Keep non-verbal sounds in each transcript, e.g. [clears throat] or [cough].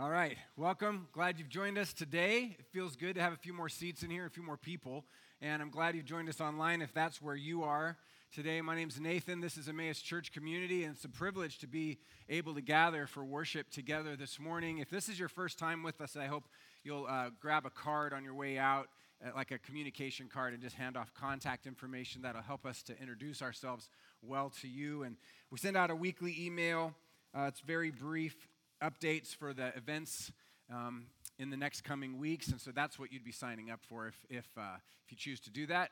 All right, welcome. Glad you've joined us today. It feels good to have a few more seats in here, a few more people, and I'm glad you've joined us online if that's where you are today. My name's Nathan. This is Emmaus Church Community, and it's a privilege to be able to gather for worship together this morning. If this is your first time with us, I hope you'll uh, grab a card on your way out, uh, like a communication card, and just hand off contact information that'll help us to introduce ourselves well to you. And we send out a weekly email. Uh, it's very brief updates for the events um, in the next coming weeks. And so that's what you'd be signing up for if, if, uh, if you choose to do that.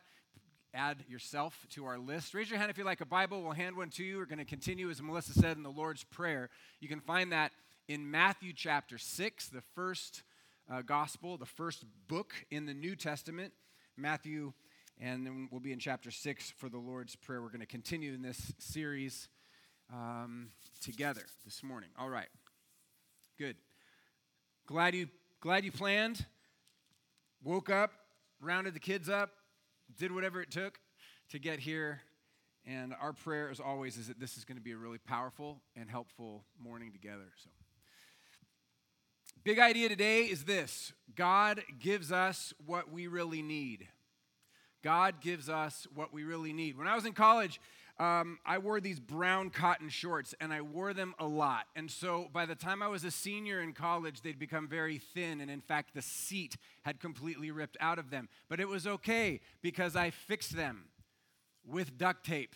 Add yourself to our list. Raise your hand if you like a Bible. We'll hand one to you. We're going to continue, as Melissa said, in the Lord's Prayer. You can find that in Matthew chapter 6, the first uh, gospel, the first book in the New Testament. Matthew, and then we'll be in chapter 6 for the Lord's Prayer. We're going to continue in this series um, together this morning. All right. Good. Glad you glad you planned. Woke up, rounded the kids up, did whatever it took to get here. And our prayer, as always, is that this is going to be a really powerful and helpful morning together. So, big idea today is this God gives us what we really need. God gives us what we really need. When I was in college, um, I wore these brown cotton shorts and I wore them a lot. And so by the time I was a senior in college, they'd become very thin. And in fact, the seat had completely ripped out of them. But it was okay because I fixed them with duct tape.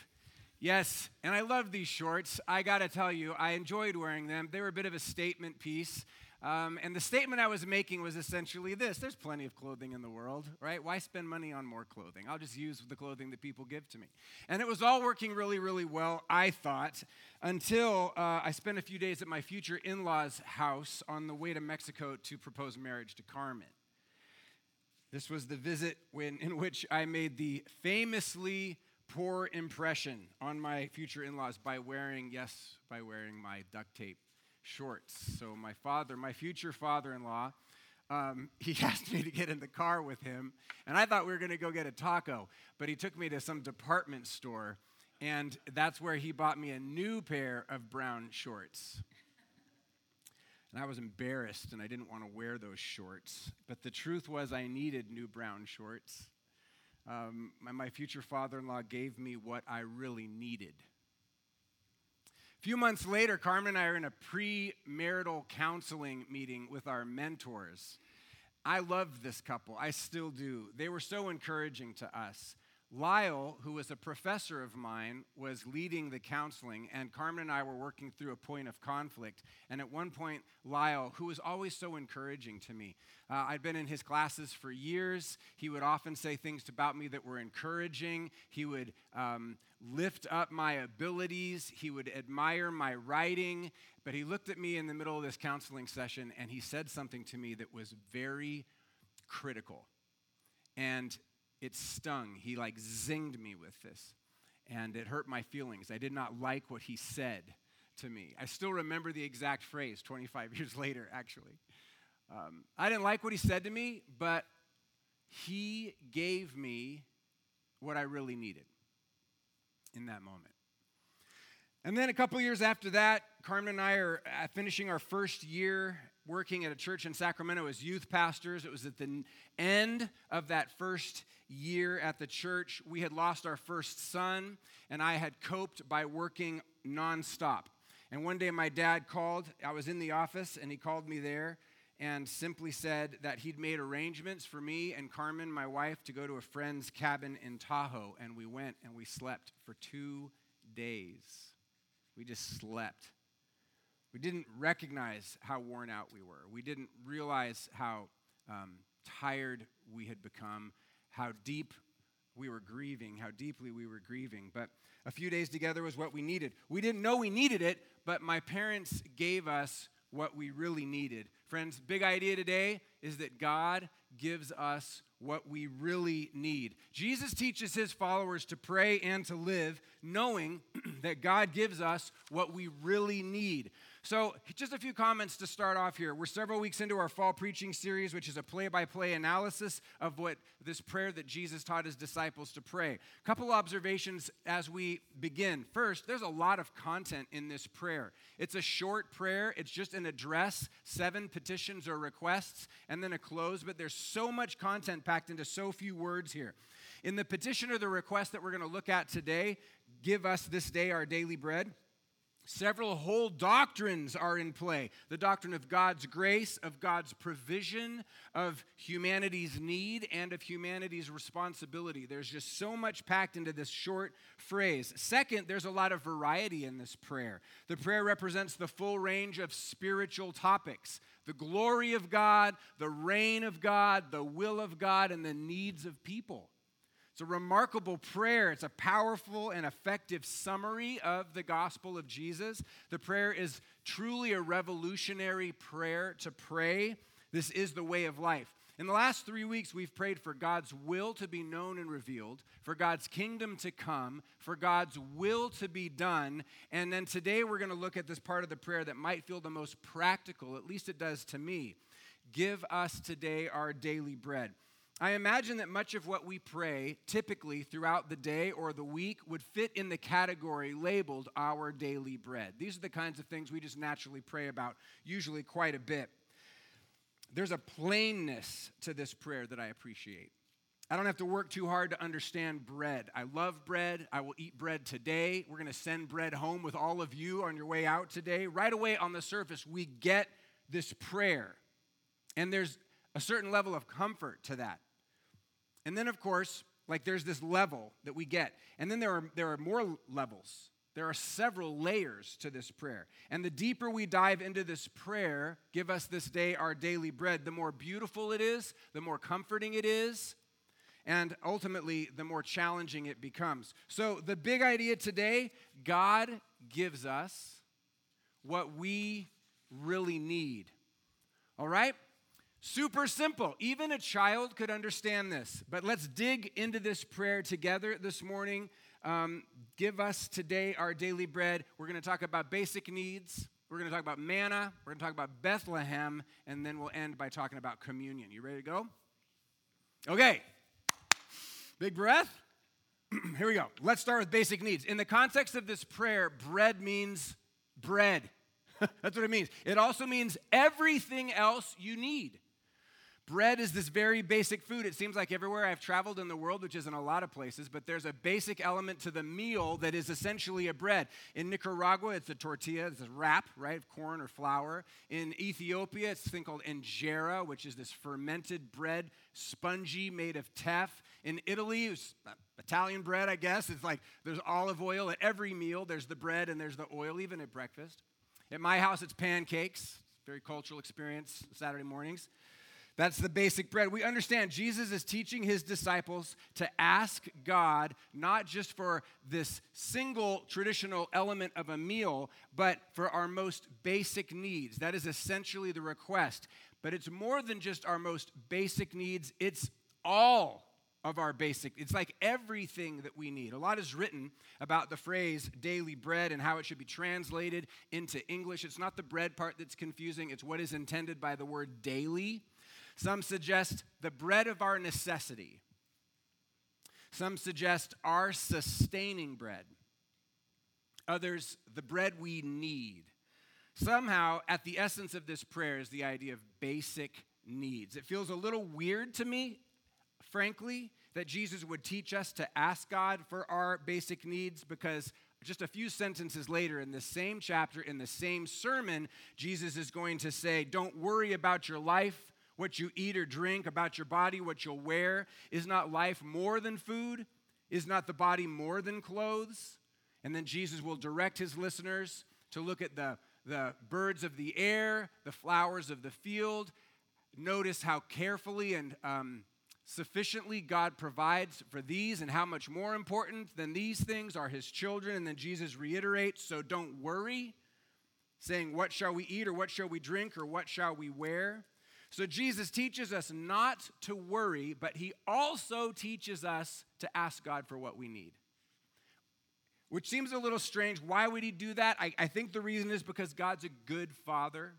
Yes, and I love these shorts. I gotta tell you, I enjoyed wearing them. They were a bit of a statement piece. Um, and the statement I was making was essentially this there's plenty of clothing in the world, right? Why spend money on more clothing? I'll just use the clothing that people give to me. And it was all working really, really well, I thought, until uh, I spent a few days at my future in law's house on the way to Mexico to propose marriage to Carmen. This was the visit when, in which I made the famously poor impression on my future in laws by wearing, yes, by wearing my duct tape shorts. So my father, my future father-in-law, um, [laughs] he asked me to get in the car with him, and I thought we were going to go get a taco, but he took me to some department store, and that's where he bought me a new pair of brown shorts. And I was embarrassed, and I didn't want to wear those shorts. But the truth was, I needed new brown shorts. Um, my, my future father in law gave me what I really needed. A few months later, Carmen and I are in a premarital counseling meeting with our mentors. I loved this couple. I still do. They were so encouraging to us. Lyle, who was a professor of mine, was leading the counseling, and Carmen and I were working through a point of conflict. And at one point, Lyle, who was always so encouraging to me, uh, I'd been in his classes for years. He would often say things about me that were encouraging. He would um, lift up my abilities. He would admire my writing. But he looked at me in the middle of this counseling session and he said something to me that was very critical. And it stung. He like zinged me with this, and it hurt my feelings. I did not like what he said to me. I still remember the exact phrase 25 [laughs] years later, actually. Um, I didn't like what he said to me, but he gave me what I really needed in that moment. And then a couple years after that, Carmen and I are uh, finishing our first year working at a church in Sacramento as youth pastors. It was at the end of that first year at the church. We had lost our first son, and I had coped by working nonstop. And one day my dad called. I was in the office, and he called me there and simply said that he'd made arrangements for me and Carmen, my wife, to go to a friend's cabin in Tahoe. And we went and we slept for two days. We just slept. We didn't recognize how worn out we were. We didn't realize how um, tired we had become, how deep we were grieving, how deeply we were grieving. But a few days together was what we needed. We didn't know we needed it, but my parents gave us what we really needed. Friends, big idea today is that God gives us what we really need. Jesus teaches his followers to pray and to live knowing [clears throat] that God gives us what we really need. So, just a few comments to start off here. We're several weeks into our fall preaching series, which is a play by play analysis of what this prayer that Jesus taught his disciples to pray. A couple observations as we begin. First, there's a lot of content in this prayer. It's a short prayer, it's just an address, seven petitions or requests, and then a close, but there's so much content packed into so few words here. In the petition or the request that we're going to look at today, give us this day our daily bread. Several whole doctrines are in play the doctrine of God's grace, of God's provision, of humanity's need, and of humanity's responsibility. There's just so much packed into this short phrase. Second, there's a lot of variety in this prayer. The prayer represents the full range of spiritual topics the glory of God, the reign of God, the will of God, and the needs of people. It's a remarkable prayer. It's a powerful and effective summary of the gospel of Jesus. The prayer is truly a revolutionary prayer to pray. This is the way of life. In the last three weeks, we've prayed for God's will to be known and revealed, for God's kingdom to come, for God's will to be done. And then today, we're going to look at this part of the prayer that might feel the most practical, at least it does to me. Give us today our daily bread. I imagine that much of what we pray typically throughout the day or the week would fit in the category labeled our daily bread. These are the kinds of things we just naturally pray about, usually quite a bit. There's a plainness to this prayer that I appreciate. I don't have to work too hard to understand bread. I love bread. I will eat bread today. We're going to send bread home with all of you on your way out today. Right away on the surface, we get this prayer. And there's a certain level of comfort to that. And then, of course, like there's this level that we get. And then there are, there are more levels. There are several layers to this prayer. And the deeper we dive into this prayer, give us this day our daily bread, the more beautiful it is, the more comforting it is, and ultimately, the more challenging it becomes. So, the big idea today God gives us what we really need. All right? Super simple. Even a child could understand this. But let's dig into this prayer together this morning. Um, give us today our daily bread. We're going to talk about basic needs. We're going to talk about manna. We're going to talk about Bethlehem. And then we'll end by talking about communion. You ready to go? Okay. Big breath. [clears throat] Here we go. Let's start with basic needs. In the context of this prayer, bread means bread. [laughs] That's what it means. It also means everything else you need. Bread is this very basic food. It seems like everywhere I've traveled in the world, which isn't a lot of places, but there's a basic element to the meal that is essentially a bread. In Nicaragua, it's a tortilla, it's a wrap, right, of corn or flour. In Ethiopia, it's a thing called injera, which is this fermented bread, spongy, made of teff. In Italy, it's Italian bread, I guess. It's like there's olive oil at every meal. There's the bread and there's the oil, even at breakfast. At my house, it's pancakes. Very cultural experience Saturday mornings. That's the basic bread. We understand Jesus is teaching his disciples to ask God not just for this single traditional element of a meal, but for our most basic needs. That is essentially the request. But it's more than just our most basic needs, it's all of our basic. It's like everything that we need. A lot is written about the phrase daily bread and how it should be translated into English. It's not the bread part that's confusing, it's what is intended by the word daily. Some suggest the bread of our necessity. Some suggest our sustaining bread. Others, the bread we need. Somehow, at the essence of this prayer is the idea of basic needs. It feels a little weird to me, frankly, that Jesus would teach us to ask God for our basic needs because just a few sentences later in the same chapter, in the same sermon, Jesus is going to say, Don't worry about your life what you eat or drink, about your body, what you'll wear? Is not life more than food? Is not the body more than clothes? And then Jesus will direct his listeners to look at the, the birds of the air, the flowers of the field. Notice how carefully and um, sufficiently God provides for these, and how much more important than these things are his children. And then Jesus reiterates, So don't worry, saying, What shall we eat, or what shall we drink, or what shall we wear? So Jesus teaches us not to worry, but he also teaches us to ask God for what we need. which seems a little strange. Why would he do that? I, I think the reason is because God's a good father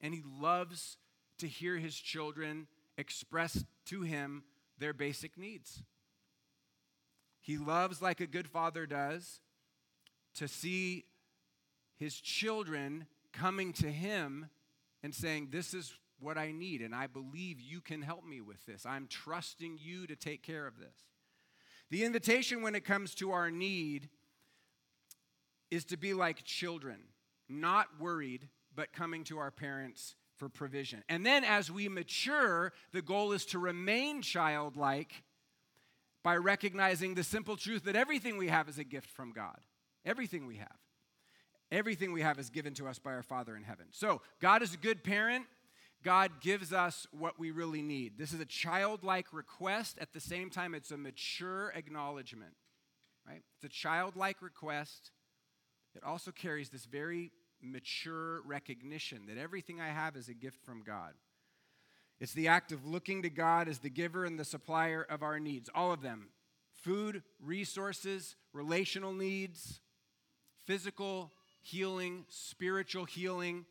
and he loves to hear his children express to him their basic needs. He loves, like a good father does, to see his children coming to him and saying, This is what I need, and I believe you can help me with this. I'm trusting you to take care of this. The invitation when it comes to our need is to be like children, not worried, but coming to our parents for provision. And then as we mature, the goal is to remain childlike by recognizing the simple truth that everything we have is a gift from God. Everything we have. Everything we have is given to us by our Father in heaven. So, God is a good parent. God gives us what we really need. This is a childlike request. At the same time, it's a mature acknowledgement, right? It's a childlike request. It also carries this very mature recognition that everything I have is a gift from God. It's the act of looking to God as the giver and the supplier of our needs, all of them food, resources, relational needs, physical healing, spiritual healing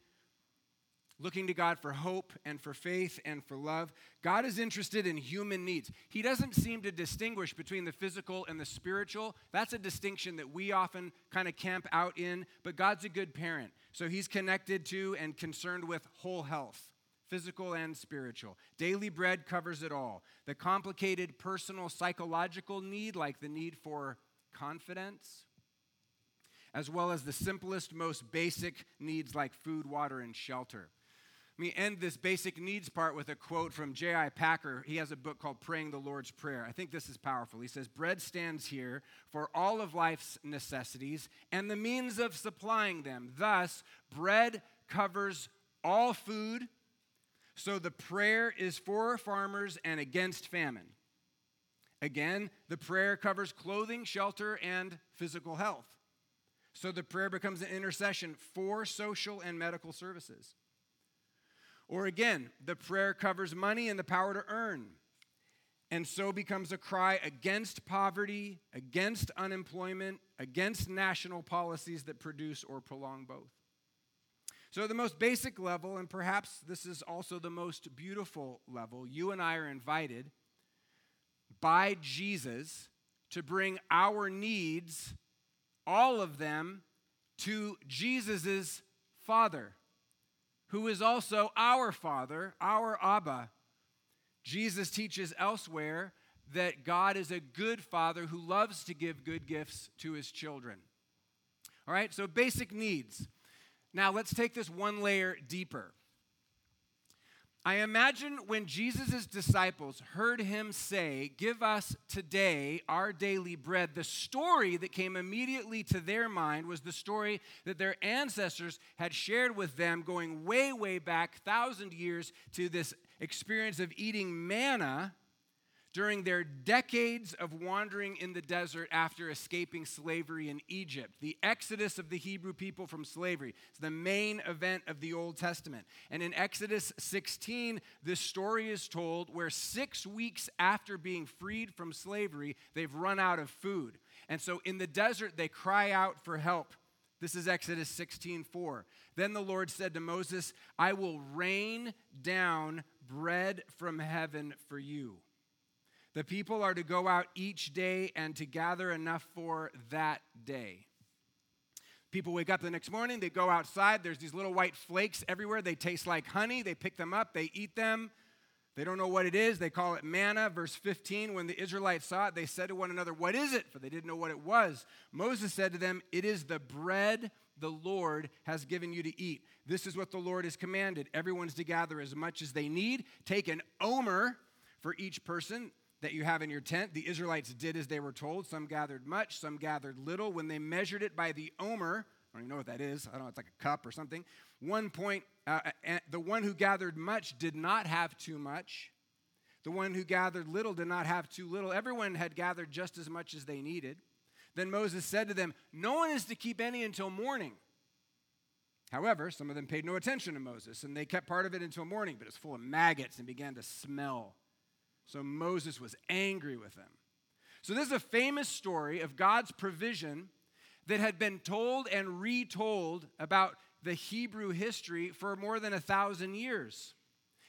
looking to God for hope and for faith and for love. God is interested in human needs. He doesn't seem to distinguish between the physical and the spiritual. That's a distinction that we often kind of camp out in, but God's a good parent. So he's connected to and concerned with whole health. Physical and spiritual. Daily bread covers it all. The complicated personal psychological need, like the need for confidence, as well as the simplest, most basic needs like food, water, and shelter. Let me end this basic needs part with a quote from J.I. Packer. He has a book called Praying the Lord's Prayer. I think this is powerful. He says, Bread stands here for all of life's necessities and the means of supplying them. Thus, bread covers all food, so the prayer is for farmers and against famine. Again, the prayer covers clothing, shelter, and physical health. So the prayer becomes an intercession for social and medical services. Or again, the prayer covers money and the power to earn, and so becomes a cry against poverty, against unemployment, against national policies that produce or prolong both. So, at the most basic level, and perhaps this is also the most beautiful level, you and I are invited by Jesus to bring our needs, all of them, to Jesus' Father who is also our Father, our Abba. Jesus teaches elsewhere that God is a good Father who loves to give good gifts to his children. All right, so basic needs. Now let's take this one layer deeper. I imagine when Jesus' disciples heard him say, Give us today our daily bread, the story that came immediately to their mind was the story that their ancestors had shared with them going way, way back, thousand years, to this experience of eating manna during their decades of wandering in the desert after escaping slavery in Egypt. The exodus of the Hebrew people from slavery is the main event of the Old Testament. And in Exodus 16, this story is told where six weeks after being freed from slavery, they've run out of food. And so in the desert, they cry out for help. This is Exodus 16 4. Then the Lord said to Moses, I will rain down bread from heaven for you the people are to go out each day and to gather enough for that day. People wake up the next morning, they go outside, there's these little white flakes everywhere. They taste like honey. They pick them up, they eat them. They don't know what it is. They call it manna. Verse 15 When the Israelites saw it, they said to one another, What is it? For they didn't know what it was. Moses said to them, It is the bread the Lord has given you to eat. This is what the Lord has commanded. Everyone's to gather as much as they need. Take an omer for each person that you have in your tent. The Israelites did as they were told. Some gathered much, some gathered little. When they measured it by the omer, I don't even know what that is. I don't know, it's like a cup or something. One point, uh, uh the one who gathered much did not have too much. The one who gathered little did not have too little. Everyone had gathered just as much as they needed. Then Moses said to them, No one is to keep any until morning. However, some of them paid no attention to Moses, and they kept part of it until morning, but it was full of maggots and began to smell. So Moses was angry with them. So, this is a famous story of God's provision that had been told and retold about the Hebrew history for more than a thousand years.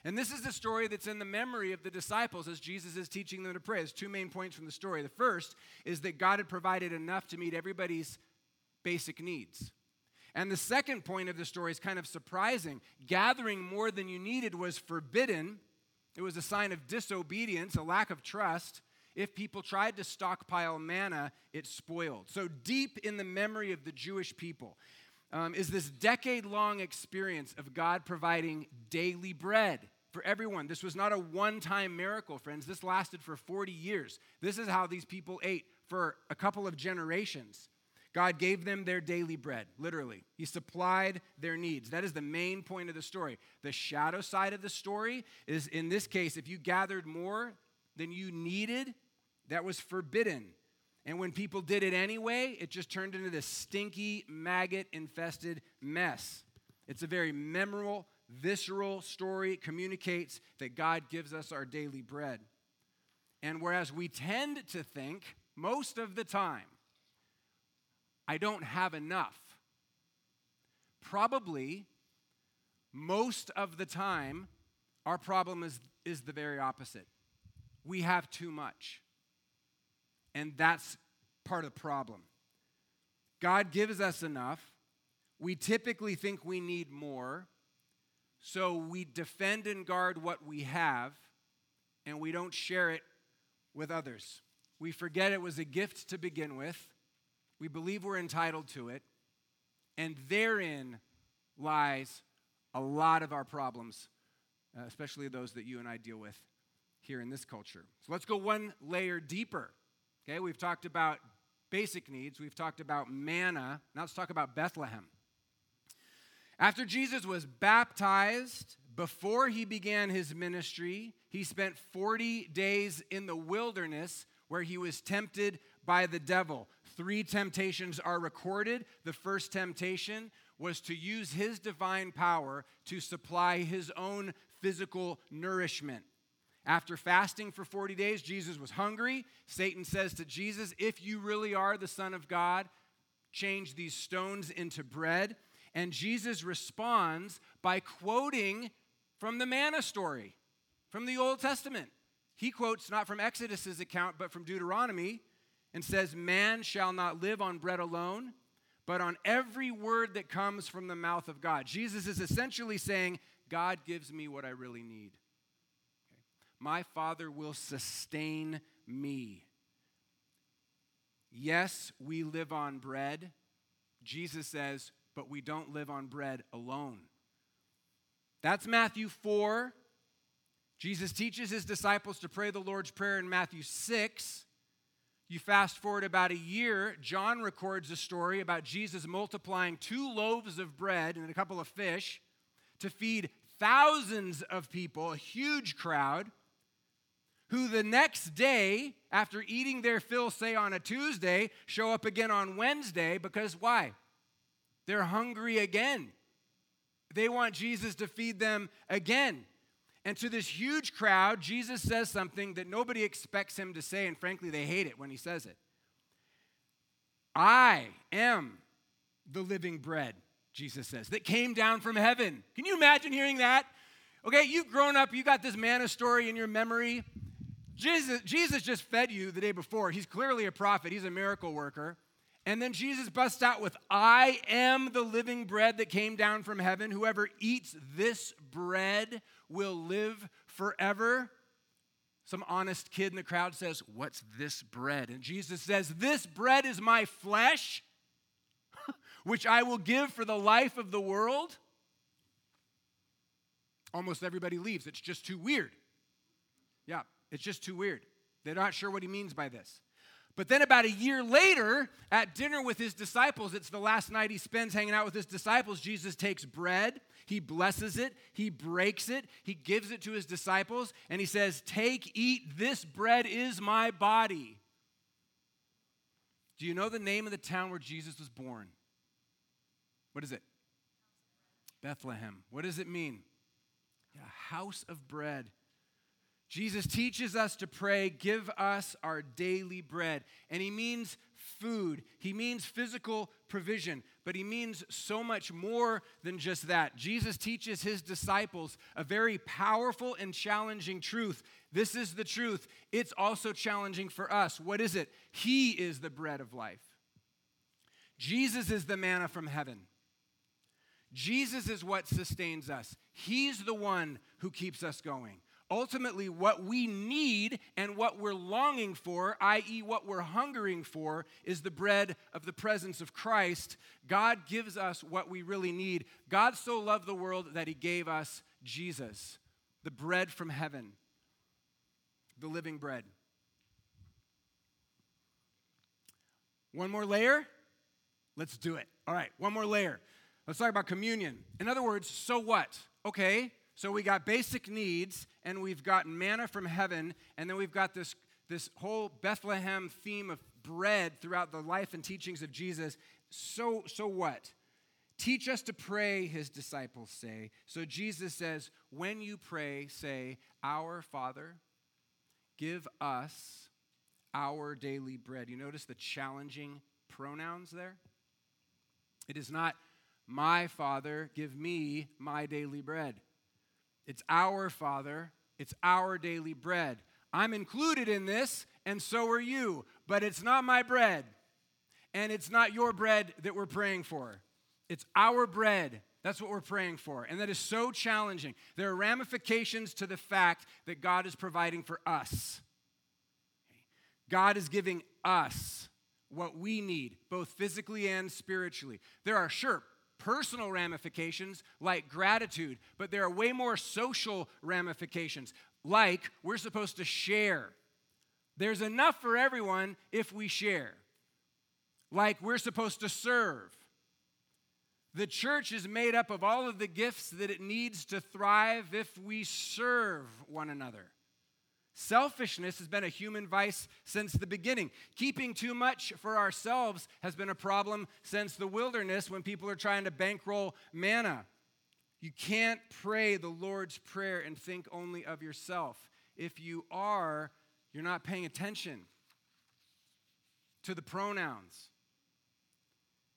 And this is the story that's in the memory of the disciples as Jesus is teaching them to pray. There's two main points from the story. The first is that God had provided enough to meet everybody's basic needs. And the second point of the story is kind of surprising. Gathering more than you needed was forbidden. It was a sign of disobedience, a lack of trust. If people tried to stockpile manna, it spoiled. So, deep in the memory of the Jewish people um, is this decade long experience of God providing daily bread for everyone. This was not a one time miracle, friends. This lasted for 40 years. This is how these people ate for a couple of generations. God gave them their daily bread, literally. He supplied their needs. That is the main point of the story. The shadow side of the story is, in this case, if you gathered more than you needed, that was forbidden. And when people did it anyway, it just turned into this stinky, maggot infested mess. It's a very memorable, visceral story. It communicates that God gives us our daily bread. And whereas we tend to think most of the time, I don't have enough, probably most of the time, our problem is, is the very opposite. We have too much. And that's part of the problem. God gives us enough. We typically think we need more. So we defend and guard what we have, and we don't share it with others. We forget it was a gift to begin with. We believe we're entitled to it. And therein lies a lot of our problems, uh, especially those that you and I deal with here in this culture. So let's go one layer deeper. Okay, we've talked about basic needs, we've talked about manna. Now let's talk about Bethlehem. After Jesus was baptized, before he began his ministry, he spent 40 days in the wilderness where he was tempted by the devil. Three temptations are recorded. The first temptation was to use his divine power to supply his own physical nourishment. After fasting for 40 days, Jesus was hungry. Satan says to Jesus, If you really are the Son of God, change these stones into bread. And Jesus responds by quoting from the manna story from the Old Testament. He quotes not from Exodus's account, but from Deuteronomy and says, Man shall not live on bread alone, but on every word that comes from the mouth of God. Jesus is essentially saying, God gives me what I really need. My Father will sustain me. Yes, we live on bread. Jesus says, but we don't live on bread alone. That's Matthew 4. Jesus teaches his disciples to pray the Lord's Prayer in Matthew 6. You fast forward about a year, John records a story about Jesus multiplying two loaves of bread and a couple of fish to feed thousands of people, a huge crowd who the next day, after eating their fill, say on a Tuesday, show up again on Wednesday because why? They're hungry again. They want Jesus to feed them again. And to this huge crowd, Jesus says something that nobody expects him to say, and frankly, they hate it when he says it. I am the living bread, Jesus says, that came down from heaven. Can you imagine hearing that? Okay, you've grown up, you got this manna story in your memory. Jesus, Jesus just fed you the day before. He's clearly a prophet, he's a miracle worker. And then Jesus busts out with, I am the living bread that came down from heaven. Whoever eats this bread will live forever. Some honest kid in the crowd says, What's this bread? And Jesus says, This bread is my flesh, [laughs] which I will give for the life of the world. Almost everybody leaves. It's just too weird. Yeah. It's just too weird. They're not sure what he means by this. But then, about a year later, at dinner with his disciples, it's the last night he spends hanging out with his disciples. Jesus takes bread, he blesses it, he breaks it, he gives it to his disciples, and he says, Take, eat, this bread is my body. Do you know the name of the town where Jesus was born? What is it? Bethlehem. What does it mean? A house of bread. Jesus teaches us to pray, give us our daily bread. And he means food. He means physical provision, but he means so much more than just that. Jesus teaches his disciples a very powerful and challenging truth. This is the truth. It's also challenging for us. What is it? He is the bread of life. Jesus is the manna from heaven. Jesus is what sustains us. He's the one who keeps us going. Ultimately, what we need and what we're longing for, i.e., what we're hungering for, is the bread of the presence of Christ. God gives us what we really need. God so loved the world that he gave us Jesus, the bread from heaven, the living bread. One more layer? Let's do it. All right, one more layer. Let's talk about communion. In other words, so what? Okay, so we got basic needs, and we've got manna from heaven, and then we've got this, this whole Bethlehem theme of bread throughout the life and teachings of Jesus. So, so what? Teach us to pray, his disciples say. So Jesus says, when you pray, say, Our Father, give us our daily bread. You notice the challenging pronouns there? It is not, My Father, give me my daily bread. It's our Father, it's our daily bread. I'm included in this, and so are you, but it's not my bread, and it's not your bread that we're praying for. It's our bread. That's what we're praying for. And that is so challenging. There are ramifications to the fact that God is providing for us. God is giving us what we need, both physically and spiritually. There are, sure, personal ramifications like gratitude, but there are way more social ramifications, like we're supposed to share. There's enough for everyone if we share, like we're supposed to serve. The church is made up of all of the gifts that it needs to thrive if we serve one another. Selfishness has been a human vice since the beginning. Keeping too much for ourselves has been a problem since the wilderness when people are trying to bankroll manna. You can't pray the Lord's Prayer and think only of yourself. If you are, you're not paying attention to the pronouns.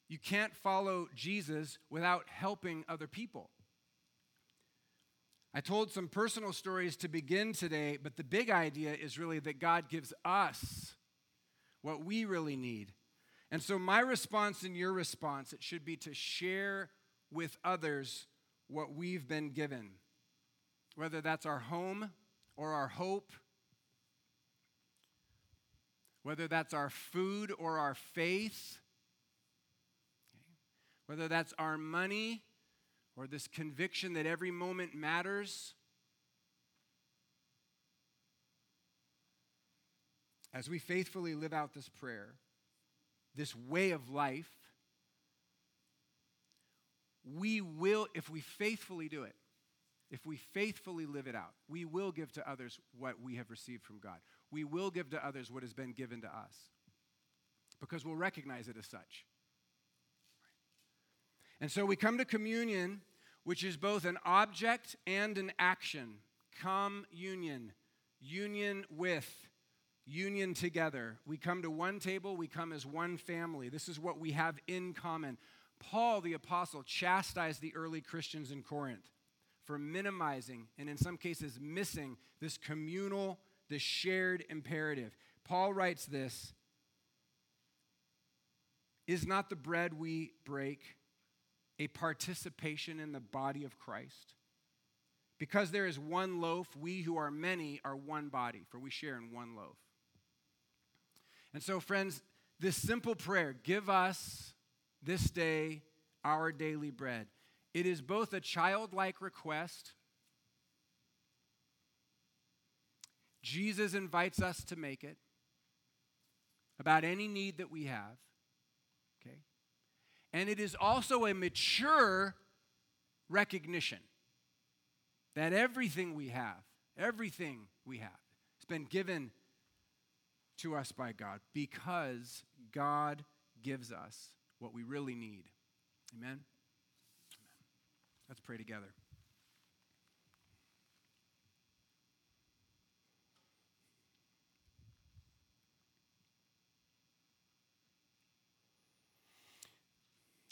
You can't follow Jesus without helping other people. I told some personal stories to begin today, but the big idea is really that God gives us what we really need. And so, my response and your response, it should be to share with others what we've been given, whether that's our home or our hope, whether that's our food or our faith, whether that's our money or this conviction that every moment matters. As we faithfully live out this prayer, this way of life, we will, if we faithfully do it, if we faithfully live it out, we will give to others what we have received from God. We will give to others what has been given to us because we'll recognize it as such. And so we come to communion, which is both an object and an action. Come union, union with, union together. We come to one table, we come as one family. This is what we have in common. Paul the apostle chastised the early Christians in Corinth for minimizing and in some cases missing this communal, this shared imperative. Paul writes this Is not the bread we break a participation in the body of Christ. Because there is one loaf, we who are many are one body, for we share in one loaf. And so, friends, this simple prayer give us this day our daily bread. It is both a childlike request. Jesus invites us to make it about any need that we have. And it is also a mature recognition that everything we have, everything we have, has been given to us by God because God gives us what we really need. Amen? Amen. Let's pray together.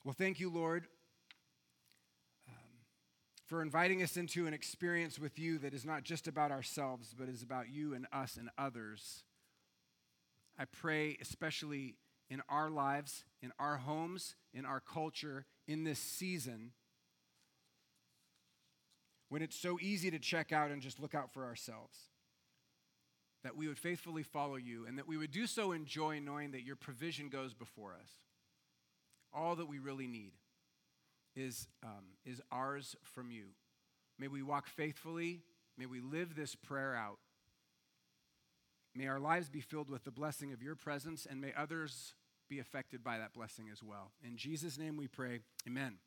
Well, thank you, Lord, um, for inviting us into an experience with you that is not just about ourselves, but is about you and us and others. I pray, especially in our lives, in our homes, in our culture, in this season, when it's so easy to check out and just look out for ourselves, that we would faithfully follow you and that we would do so in joy, knowing that your provision goes before us. All that we really need is, um, is ours from you. May we walk faithfully. May we live this prayer out. May our lives be filled with the blessing of your presence, and may others be affected by that blessing as well. In Jesus' name we pray, amen.